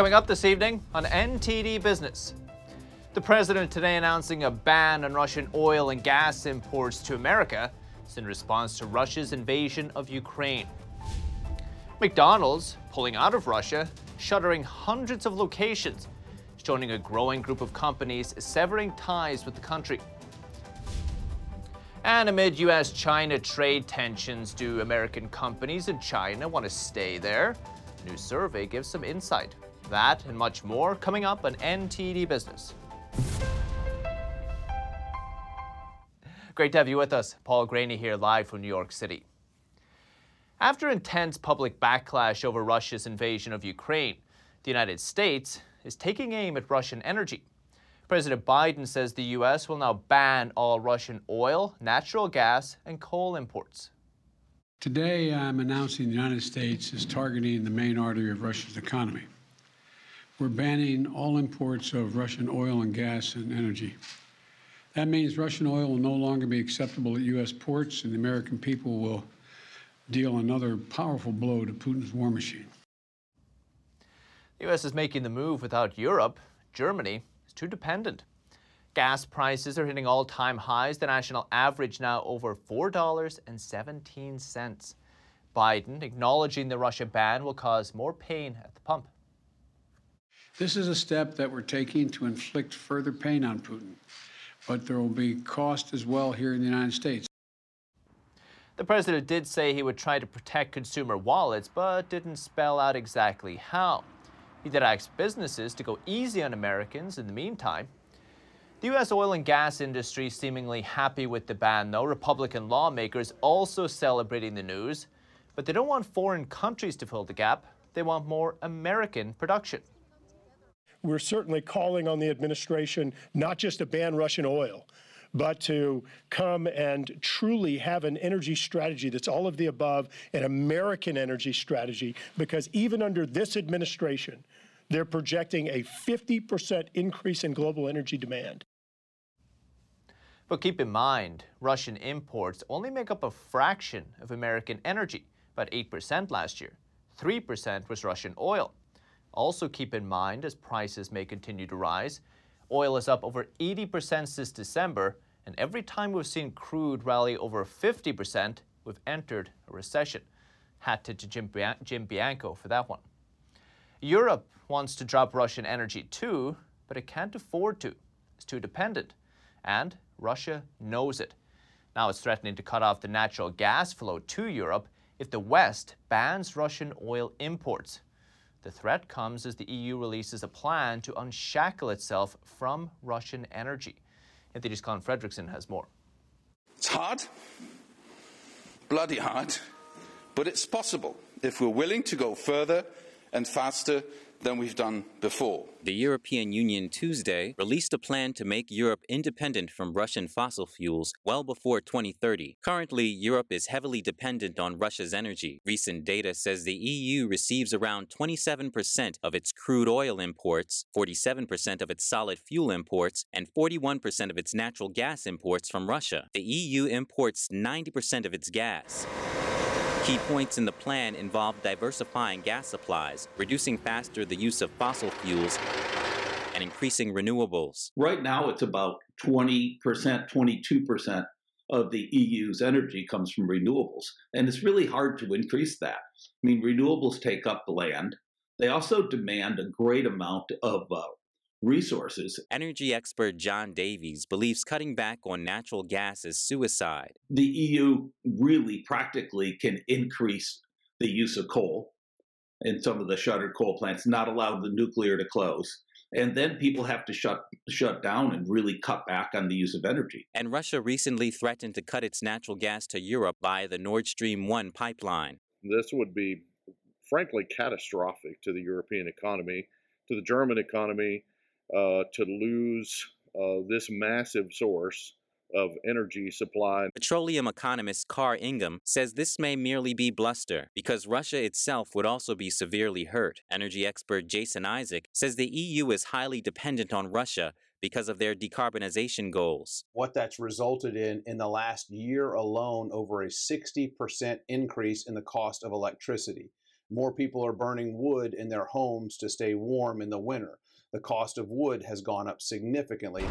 Coming up this evening on NTD Business. The president today announcing a ban on Russian oil and gas imports to America in response to Russia's invasion of Ukraine. McDonald's pulling out of Russia, shuttering hundreds of locations, joining a growing group of companies severing ties with the country. And amid US China trade tensions, do American companies in China want to stay there? A new survey gives some insight. That and much more coming up on NTD Business. Great to have you with us. Paul Greaney here, live from New York City. After intense public backlash over Russia's invasion of Ukraine, the United States is taking aim at Russian energy. President Biden says the U.S. will now ban all Russian oil, natural gas, and coal imports. Today, I'm announcing the United States is targeting the main artery of Russia's economy. We're banning all imports of Russian oil and gas and energy. That means Russian oil will no longer be acceptable at U.S. ports, and the American people will deal another powerful blow to Putin's war machine. The U.S. is making the move without Europe. Germany is too dependent. Gas prices are hitting all time highs, the national average now over $4.17. Biden acknowledging the Russia ban will cause more pain at the pump. This is a step that we're taking to inflict further pain on Putin, but there will be cost as well here in the United States. The president did say he would try to protect consumer wallets, but didn't spell out exactly how. He did ask businesses to go easy on Americans in the meantime. The U.S. oil and gas industry seemingly happy with the ban, though. Republican lawmakers also celebrating the news, but they don't want foreign countries to fill the gap. They want more American production. We're certainly calling on the administration not just to ban Russian oil, but to come and truly have an energy strategy that's all of the above, an American energy strategy, because even under this administration, they're projecting a 50% increase in global energy demand. But keep in mind, Russian imports only make up a fraction of American energy, about 8% last year. 3% was Russian oil. Also keep in mind, as prices may continue to rise, oil is up over 80% since December, and every time we've seen crude rally over 50%, we've entered a recession. Hat tip to Jim, Jim Bianco for that one. Europe wants to drop Russian energy too, but it can't afford to. It's too dependent. And Russia knows it. Now it's threatening to cut off the natural gas flow to Europe if the West bans Russian oil imports. The threat comes as the EU releases a plan to unshackle itself from Russian energy. NTD's Colin Fredrickson has more. It's hard, bloody hard, but it's possible if we're willing to go further and faster than we've done before. The European Union Tuesday released a plan to make Europe independent from Russian fossil fuels well before 2030. Currently, Europe is heavily dependent on Russia's energy. Recent data says the EU receives around 27% of its crude oil imports, 47% of its solid fuel imports, and 41% of its natural gas imports from Russia. The EU imports 90% of its gas. Key points in the plan involve diversifying gas supplies, reducing faster the use of fossil fuels, and increasing renewables. Right now, it's about 20%, 22% of the EU's energy comes from renewables. And it's really hard to increase that. I mean, renewables take up land. They also demand a great amount of uh, resources. Energy expert John Davies believes cutting back on natural gas is suicide. The EU really practically can increase the use of coal in some of the shuttered coal plants, not allow the nuclear to close. And then people have to shut shut down and really cut back on the use of energy. And Russia recently threatened to cut its natural gas to Europe via the Nord Stream 1 pipeline. This would be frankly catastrophic to the European economy, to the German economy, uh, to lose uh, this massive source of energy supply. Petroleum economist Carr Ingham says this may merely be bluster because Russia itself would also be severely hurt. Energy expert Jason Isaac says the EU is highly dependent on Russia because of their decarbonization goals. What that's resulted in in the last year alone over a 60% increase in the cost of electricity. more people are burning wood in their homes to stay warm in the winter. The cost of wood has gone up significantly.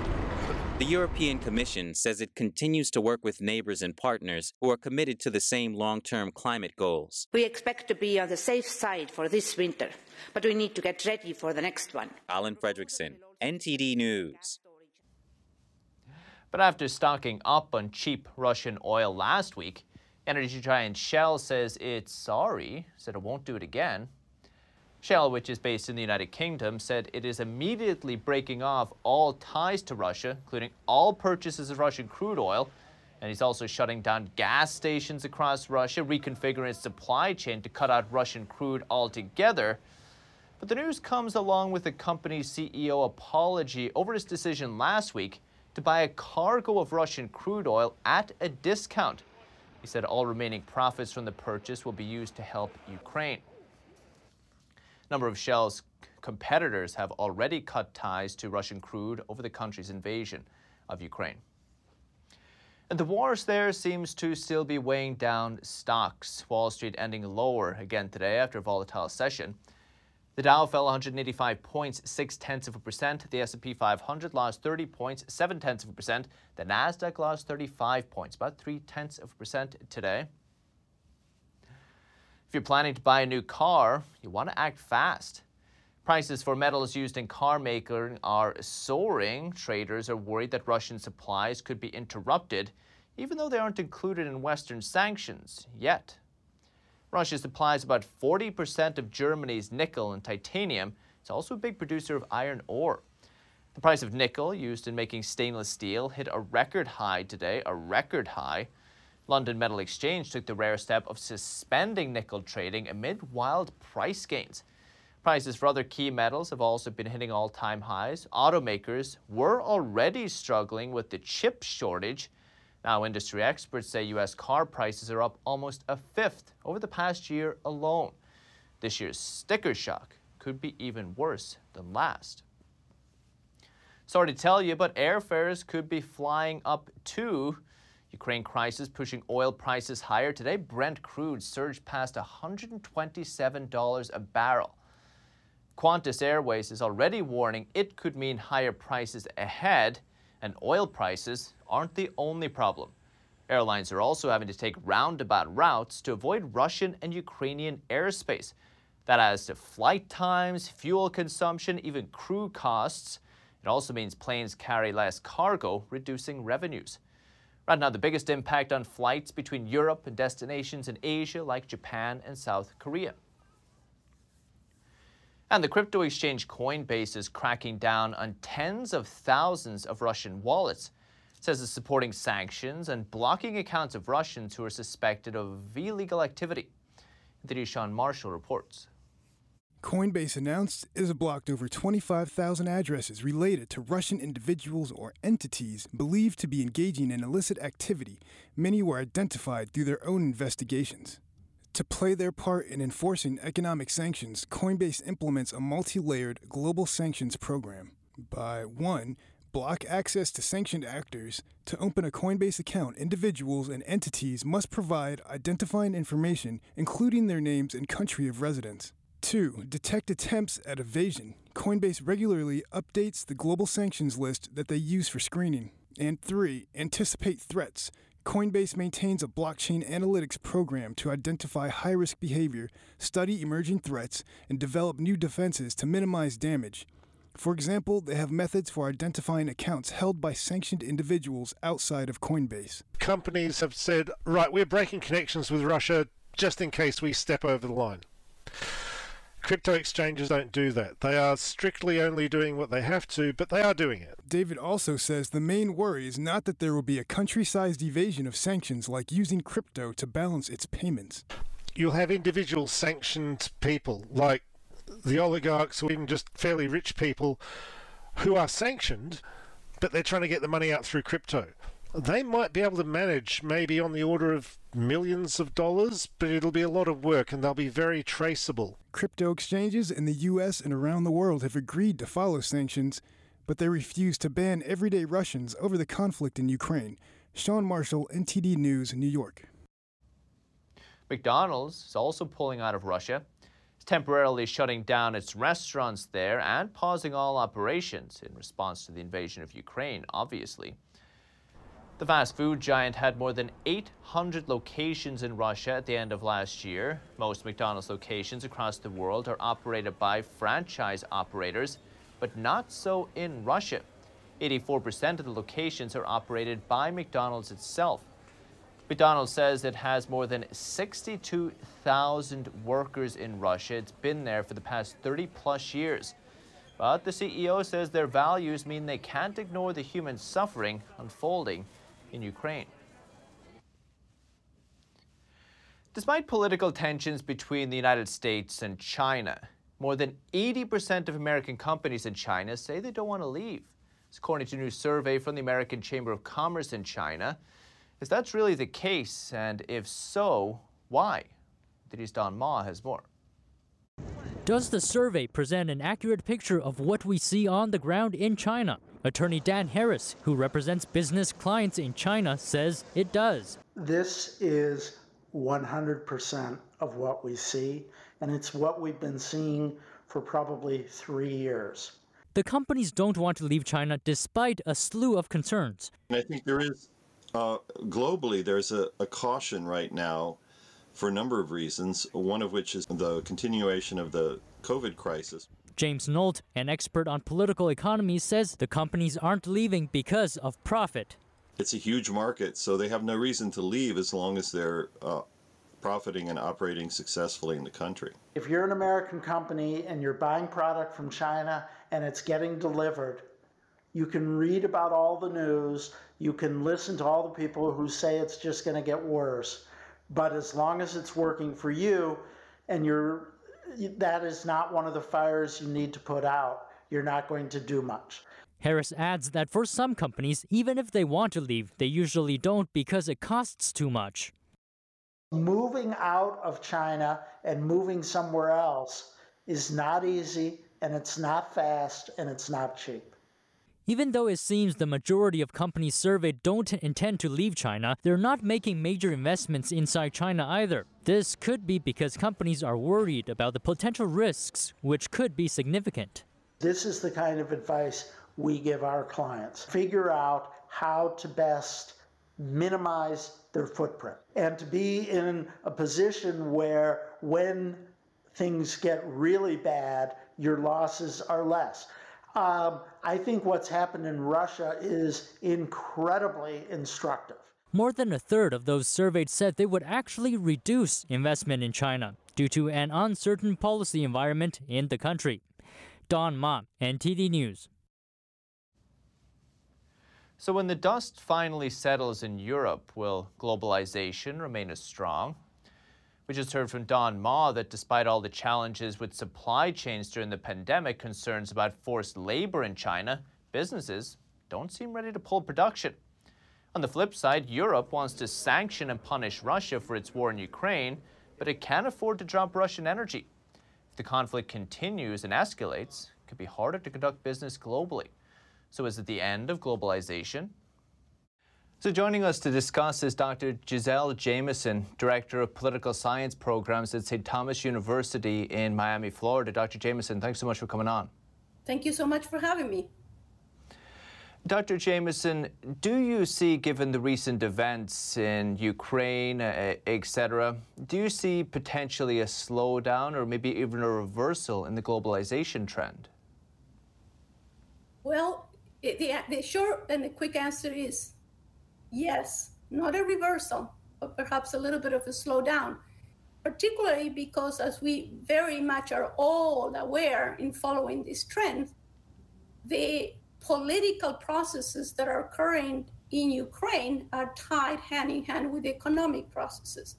The European Commission says it continues to work with neighbors and partners who are committed to the same long term climate goals. We expect to be on the safe side for this winter, but we need to get ready for the next one. Alan Fredrickson, NTD News. But after stocking up on cheap Russian oil last week, energy giant Shell says it's sorry, said it won't do it again. Shell, which is based in the United Kingdom, said it is immediately breaking off all ties to Russia, including all purchases of Russian crude oil. And he's also shutting down gas stations across Russia, reconfiguring its supply chain to cut out Russian crude altogether. But the news comes along with the company's CEO apology over his decision last week to buy a cargo of Russian crude oil at a discount. He said all remaining profits from the purchase will be used to help Ukraine number of Shell's competitors have already cut ties to Russian crude over the country's invasion of Ukraine. And the wars there seems to still be weighing down stocks. Wall Street ending lower again today after a volatile session. The Dow fell 185 points, six tenths of a percent. The S&P 500 lost 30 points, seven tenths of a percent. The Nasdaq lost 35 points, about three tenths of a percent today. If you're planning to buy a new car, you want to act fast. Prices for metals used in car making are soaring. Traders are worried that Russian supplies could be interrupted, even though they aren't included in Western sanctions yet. Russia supplies about 40% of Germany's nickel and titanium. It's also a big producer of iron ore. The price of nickel used in making stainless steel hit a record high today, a record high. London Metal Exchange took the rare step of suspending nickel trading amid wild price gains. Prices for other key metals have also been hitting all time highs. Automakers were already struggling with the chip shortage. Now, industry experts say U.S. car prices are up almost a fifth over the past year alone. This year's sticker shock could be even worse than last. Sorry to tell you, but airfares could be flying up too. Ukraine crisis pushing oil prices higher. Today, Brent crude surged past $127 a barrel. Qantas Airways is already warning it could mean higher prices ahead, and oil prices aren't the only problem. Airlines are also having to take roundabout routes to avoid Russian and Ukrainian airspace. That adds to flight times, fuel consumption, even crew costs. It also means planes carry less cargo, reducing revenues. Right now, the biggest impact on flights between Europe and destinations in Asia like Japan and South Korea. And the crypto exchange Coinbase is cracking down on tens of thousands of Russian wallets. It says it's supporting sanctions and blocking accounts of Russians who are suspected of illegal activity. The Sean Marshall reports. Coinbase announced it has blocked over 25,000 addresses related to Russian individuals or entities believed to be engaging in illicit activity. Many were identified through their own investigations. To play their part in enforcing economic sanctions, Coinbase implements a multi layered global sanctions program. By 1. Block access to sanctioned actors. To open a Coinbase account, individuals and entities must provide identifying information, including their names and country of residence. 2. Detect attempts at evasion. Coinbase regularly updates the global sanctions list that they use for screening. And 3. Anticipate threats. Coinbase maintains a blockchain analytics program to identify high risk behavior, study emerging threats, and develop new defenses to minimize damage. For example, they have methods for identifying accounts held by sanctioned individuals outside of Coinbase. Companies have said, right, we're breaking connections with Russia just in case we step over the line. Crypto exchanges don't do that. They are strictly only doing what they have to, but they are doing it. David also says the main worry is not that there will be a country sized evasion of sanctions like using crypto to balance its payments. You'll have individual sanctioned people, like the oligarchs or even just fairly rich people, who are sanctioned, but they're trying to get the money out through crypto they might be able to manage maybe on the order of millions of dollars, but it'll be a lot of work and they'll be very traceable. Crypto exchanges in the US and around the world have agreed to follow sanctions, but they refuse to ban everyday Russians over the conflict in Ukraine. Sean Marshall, NTD News, New York. McDonald's is also pulling out of Russia. It's temporarily shutting down its restaurants there and pausing all operations in response to the invasion of Ukraine, obviously. The fast food giant had more than 800 locations in Russia at the end of last year. Most McDonald's locations across the world are operated by franchise operators, but not so in Russia. 84% of the locations are operated by McDonald's itself. McDonald's says it has more than 62,000 workers in Russia. It's been there for the past 30 plus years. But the CEO says their values mean they can't ignore the human suffering unfolding in Ukraine. Despite political tensions between the United States and China, more than 80% of American companies in China say they don't want to leave. It's according to a new survey from the American Chamber of Commerce in China. If that's really the case, and if so, why? Denise Don Ma has more. Does the survey present an accurate picture of what we see on the ground in China? Attorney Dan Harris, who represents business clients in China, says it does. This is 100% of what we see, and it's what we've been seeing for probably three years. The companies don't want to leave China despite a slew of concerns. I think there is, uh, globally, there's a, a caution right now for a number of reasons, one of which is the continuation of the COVID crisis. James Nolt, an expert on political economy, says the companies aren't leaving because of profit. It's a huge market, so they have no reason to leave as long as they're uh, profiting and operating successfully in the country. If you're an American company and you're buying product from China and it's getting delivered, you can read about all the news, you can listen to all the people who say it's just going to get worse. But as long as it's working for you and you're that is not one of the fires you need to put out. You're not going to do much. Harris adds that for some companies, even if they want to leave, they usually don't because it costs too much. Moving out of China and moving somewhere else is not easy, and it's not fast, and it's not cheap. Even though it seems the majority of companies surveyed don't intend to leave China, they're not making major investments inside China either. This could be because companies are worried about the potential risks, which could be significant. This is the kind of advice we give our clients. Figure out how to best minimize their footprint and to be in a position where when things get really bad, your losses are less. Um, I think what's happened in Russia is incredibly instructive. More than a third of those surveyed said they would actually reduce investment in China due to an uncertain policy environment in the country. Don Ma, NTD News. So, when the dust finally settles in Europe, will globalization remain as strong? We just heard from Don Ma that despite all the challenges with supply chains during the pandemic, concerns about forced labor in China, businesses don't seem ready to pull production. On the flip side, Europe wants to sanction and punish Russia for its war in Ukraine, but it can't afford to drop Russian energy. If the conflict continues and escalates, it could be harder to conduct business globally. So is it the end of globalization? So joining us to discuss is Dr. Giselle Jamieson, Director of Political Science Programs at St. Thomas University in Miami, Florida. Dr. Jamieson, thanks so much for coming on. Thank you so much for having me. Dr. Jamieson, do you see, given the recent events in Ukraine, uh, etc., do you see potentially a slowdown or maybe even a reversal in the globalization trend? Well, the, the short and the quick answer is yes, not a reversal, but perhaps a little bit of a slowdown, particularly because, as we very much are all aware in following this trend, the political processes that are occurring in Ukraine are tied hand in hand with economic processes.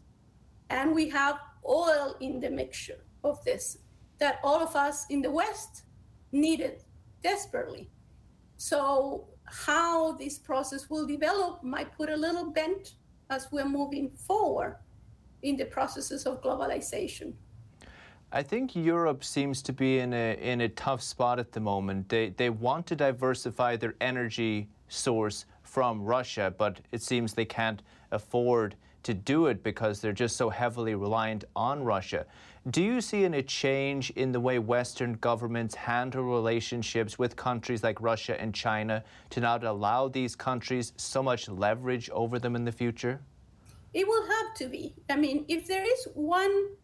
And we have oil in the mixture of this that all of us in the West needed desperately. So how this process will develop might put a little bent as we're moving forward in the processes of globalization. I think Europe seems to be in a in a tough spot at the moment. They they want to diversify their energy source from Russia, but it seems they can't afford to do it because they're just so heavily reliant on Russia. Do you see any change in the way Western governments handle relationships with countries like Russia and China to not allow these countries so much leverage over them in the future? It will have to be. I mean, if there is one,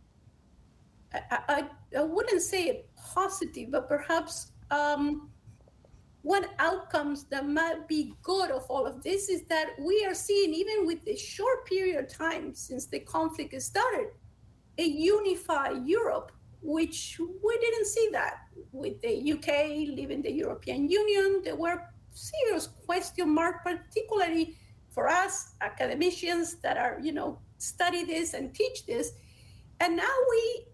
I, I, I wouldn't say it positive, but perhaps um, one outcomes that might be good of all of this is that we are seeing, even with the short period of time since the conflict started, a unified Europe, which we didn't see that with the UK leaving the European Union. There were serious question marks, particularly for us academicians that are, you know, study this and teach this. And now we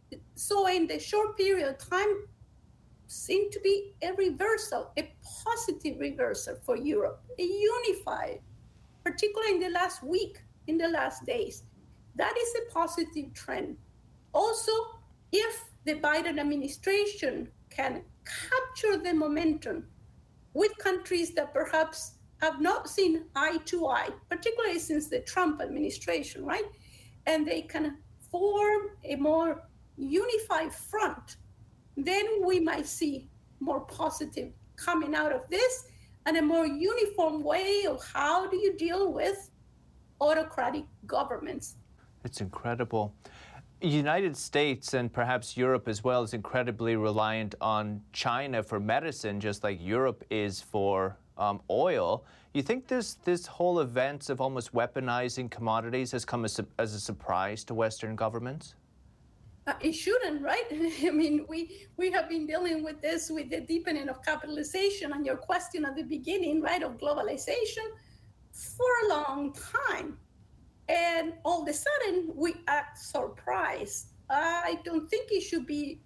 saw in the short period of time seem to be a reversal, a positive reversal for Europe, a unified, particularly in the last week, in the last days. That is a positive trend. Also, if the Biden administration can capture the momentum with countries that perhaps have not seen eye to eye, particularly since the Trump administration, right? And they can form a more unified front, then we might see more positive coming out of this and a more uniform way of how do you deal with autocratic governments. It's incredible. United States and perhaps Europe as well is incredibly reliant on China for medicine, just like Europe is for um, oil. You think this this whole event of almost weaponizing commodities has come as as a surprise to Western governments? Uh, it shouldn't, right? I mean, we we have been dealing with this with the deepening of capitalization and your question at the beginning, right, of globalization for a long time. And all of a sudden, we act surprised. I don't think it should be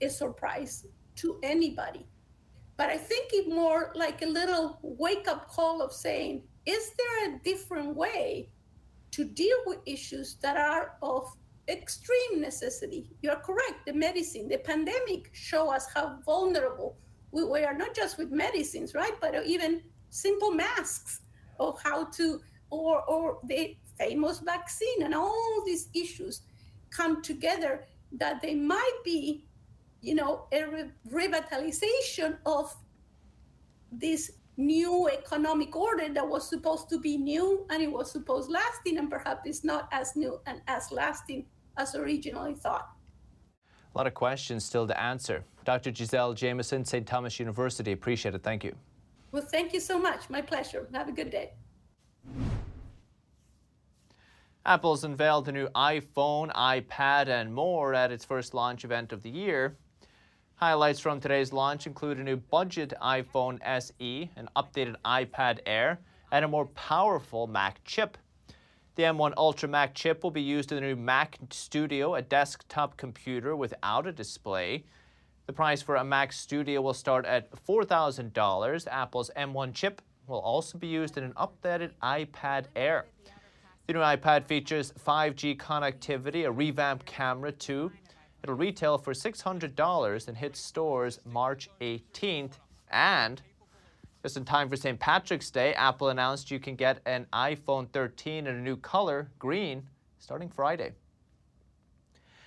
a surprise to anybody. But I think it more like a little wake up call of saying, is there a different way to deal with issues that are of extreme necessity? You're correct. The medicine, the pandemic show us how vulnerable we, we are, not just with medicines, right? But even simple masks of how to, or, or the famous vaccine and all these issues come together that they might be you know a re- revitalization of this new economic order that was supposed to be new and it was supposed lasting and perhaps it's not as new and as lasting as originally thought. A lot of questions still to answer. Dr. Giselle jamieson st thomas university. Appreciate it. Thank you. Well thank you so much. My pleasure. Have a good day. Apple's unveiled the new iPhone, iPad, and more at its first launch event of the year. Highlights from today's launch include a new budget iPhone SE, an updated iPad Air, and a more powerful Mac chip. The M1 Ultra Mac chip will be used in the new Mac Studio, a desktop computer without a display. The price for a Mac Studio will start at $4,000. Apple's M1 chip will also be used in an updated iPad Air. The new iPad features 5G connectivity, a revamped camera too. It'll retail for $600 and hit stores March 18th. And just in time for St. Patrick's Day, Apple announced you can get an iPhone 13 in a new color, green, starting Friday.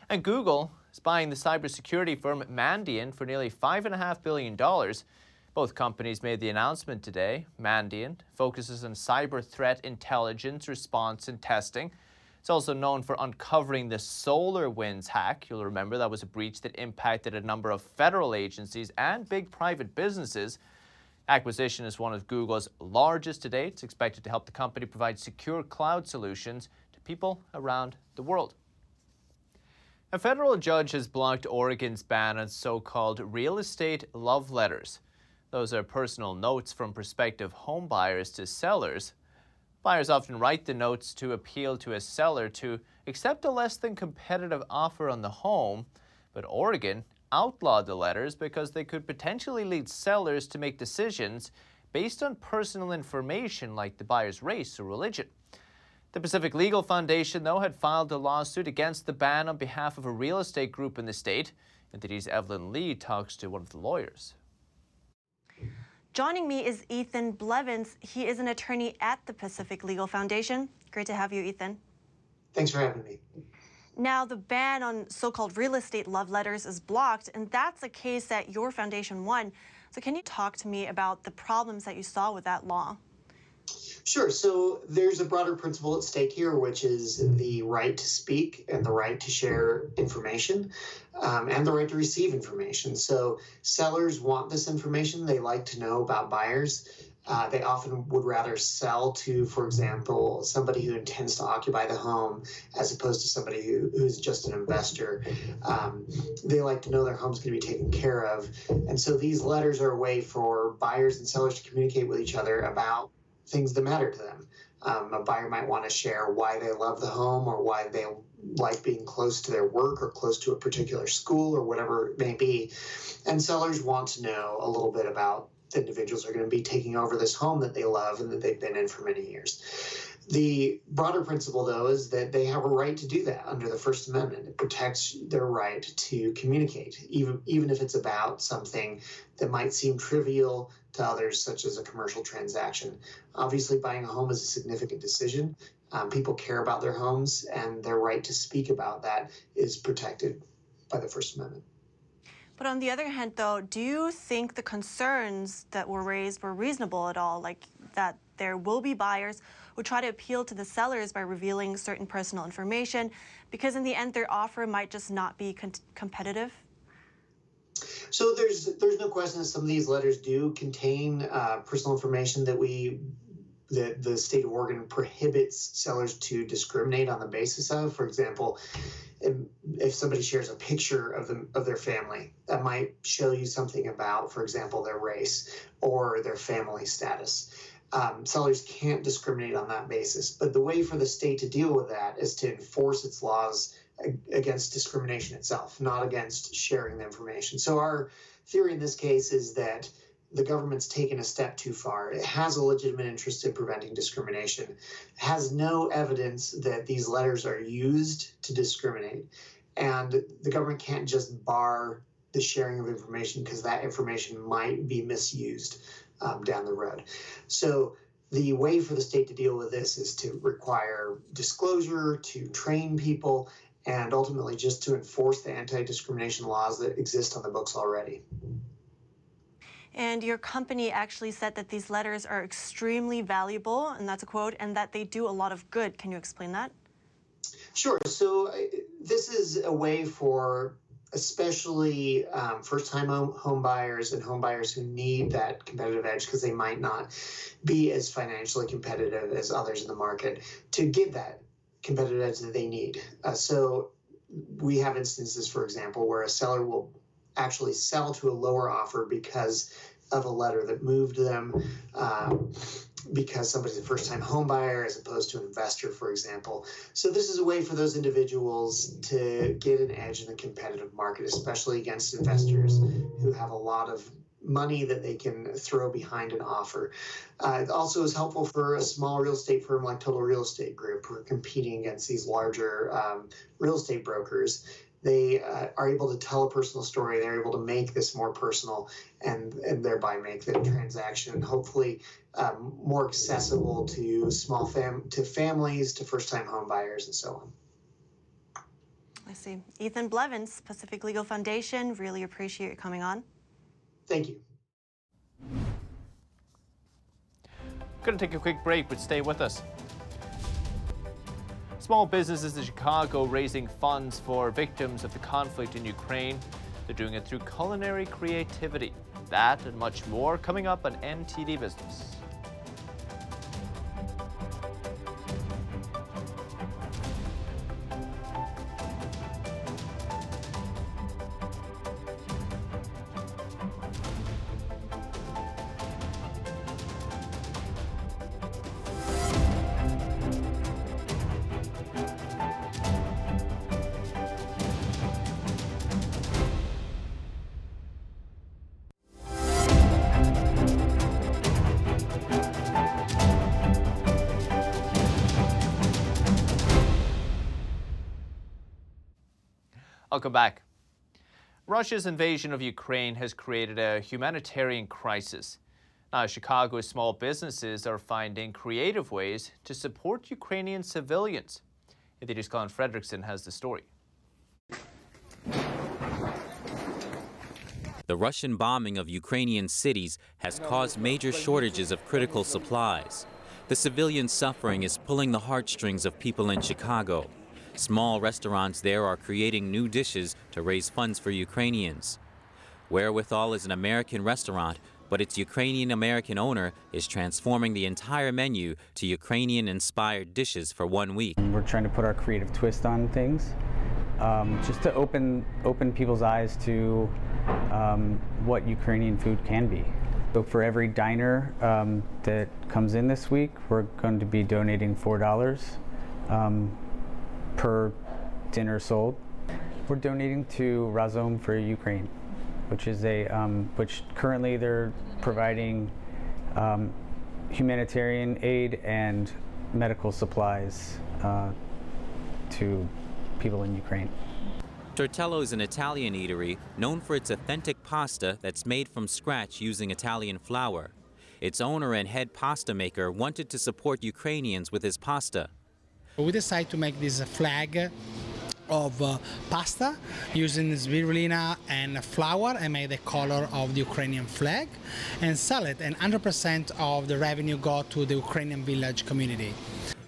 And Google is buying the cybersecurity firm Mandiant for nearly $5.5 billion. Both companies made the announcement today. Mandiant focuses on cyber threat intelligence, response, and testing. It's also known for uncovering the SolarWinds hack. You'll remember that was a breach that impacted a number of federal agencies and big private businesses. Acquisition is one of Google's largest to date. It's expected to help the company provide secure cloud solutions to people around the world. A federal judge has blocked Oregon's ban on so called real estate love letters. Those are personal notes from prospective home buyers to sellers. Buyers often write the notes to appeal to a seller to accept a less than competitive offer on the home, but Oregon outlawed the letters because they could potentially lead sellers to make decisions based on personal information like the buyer's race or religion. The Pacific Legal Foundation, though, had filed a lawsuit against the ban on behalf of a real estate group in the state. NTD's Evelyn Lee talks to one of the lawyers. Joining me is Ethan Blevins. He is an attorney at the Pacific Legal Foundation. Great to have you, Ethan. Thanks for having me. Now, the ban on so called real estate love letters is blocked, and that's a case that your foundation won. So, can you talk to me about the problems that you saw with that law? Sure. So there's a broader principle at stake here, which is the right to speak and the right to share information um, and the right to receive information. So sellers want this information. They like to know about buyers. Uh, they often would rather sell to, for example, somebody who intends to occupy the home as opposed to somebody who, who's just an investor. Um, they like to know their home's going to be taken care of. And so these letters are a way for buyers and sellers to communicate with each other about things that matter to them. Um, a buyer might want to share why they love the home or why they like being close to their work or close to a particular school or whatever it may be. And sellers want to know a little bit about individuals are going to be taking over this home that they love and that they've been in for many years. The broader principle, though, is that they have a right to do that under the First Amendment. It protects their right to communicate, even even if it's about something that might seem trivial to others, such as a commercial transaction. Obviously, buying a home is a significant decision. Um, people care about their homes, and their right to speak about that is protected by the First Amendment. But on the other hand, though, do you think the concerns that were raised were reasonable at all? Like that there will be buyers who try to appeal to the sellers by revealing certain personal information because in the end their offer might just not be con- competitive? So there's there's no question that some of these letters do contain uh, personal information that we that the state of Oregon prohibits sellers to discriminate on the basis of. For example, if, somebody shares a picture of them of their family, that might show you something about, for example, their race or their family status. Um, sellers can't discriminate on that basis. But the way for the state to deal with that is to enforce its laws against discrimination itself, not against sharing the information. So our theory in this case is that the government's taken a step too far. It has a legitimate interest in preventing discrimination. It has no evidence that these letters are used to discriminate. And the government can't just bar the sharing of information because that information might be misused um, down the road. So the way for the state to deal with this is to require disclosure, to train people, and ultimately just to enforce the anti discrimination laws that exist on the books already. And your company actually said that these letters are extremely valuable, and that's a quote, and that they do a lot of good. Can you explain that? Sure. So, this is a way for especially um, first-time home, home buyers and home buyers who need that competitive edge because they might not be as financially competitive as others in the market to give that competitive edge that they need. Uh, so we have instances, for example, where a seller will actually sell to a lower offer because of a letter that moved them. Um, because somebody's a first time home buyer as opposed to an investor, for example. So, this is a way for those individuals to get an edge in the competitive market, especially against investors who have a lot of money that they can throw behind an offer. Uh, it also is helpful for a small real estate firm like Total Real Estate Group who are competing against these larger um, real estate brokers they uh, are able to tell a personal story. They're able to make this more personal and, and thereby make the transaction hopefully um, more accessible to small fam to families, to first-time home buyers, and so on. I see. Ethan Blevins, Pacific Legal Foundation. Really appreciate you coming on. Thank you. Going to take a quick break, but stay with us. Small businesses in Chicago raising funds for victims of the conflict in Ukraine. They're doing it through culinary creativity. That and much more coming up on NTD Business. Welcome back. Russia's invasion of Ukraine has created a humanitarian crisis. Now, Chicago's small businesses are finding creative ways to support Ukrainian civilians. NTD's Colin Fredrickson has the story. The Russian bombing of Ukrainian cities has caused major shortages of critical supplies. The civilian suffering is pulling the heartstrings of people in Chicago. Small restaurants there are creating new dishes to raise funds for Ukrainians. Wherewithal is an American restaurant, but its Ukrainian American owner is transforming the entire menu to Ukrainian inspired dishes for one week. We're trying to put our creative twist on things, um, just to open open people's eyes to um, what Ukrainian food can be. So for every diner um, that comes in this week, we're going to be donating four dollars um, per dinner sold. We're donating to Razom for Ukraine, which is a um, which currently they're providing um, humanitarian aid and medical supplies uh, to people in Ukraine. Tortello is an Italian eatery known for its authentic pasta that's made from scratch using Italian flour. Its owner and head pasta maker wanted to support Ukrainians with his pasta. We decided to make this flag of uh, pasta using spirulina and flour and made the color of the Ukrainian flag and sell it and 100% of the revenue go to the Ukrainian village community.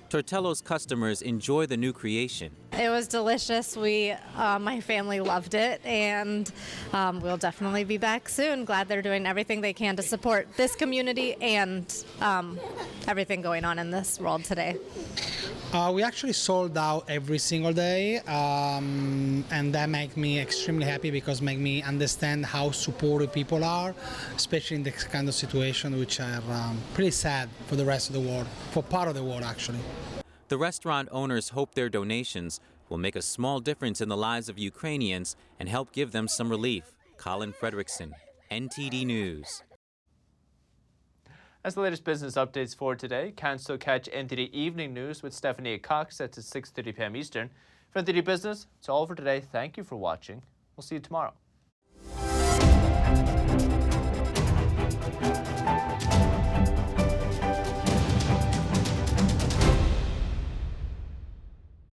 Tortello's customers enjoy the new creation. It was delicious. We, uh, my family loved it, and um, we'll definitely be back soon. Glad they're doing everything they can to support this community and um, everything going on in this world today. Uh, we actually sold out every single day, um, and that makes me extremely happy because make me understand how supportive people are, especially in this kind of situation, which are um, pretty sad for the rest of the world, for part of the world actually. The restaurant owners hope their donations will make a small difference in the lives of Ukrainians and help give them some relief. Colin Fredrickson, NTD News. As the latest business updates for today, can still catch NTD Evening News with Stephanie Cox at 6.30 p.m. Eastern. For NTD Business, it's all for today. Thank you for watching. We'll see you tomorrow.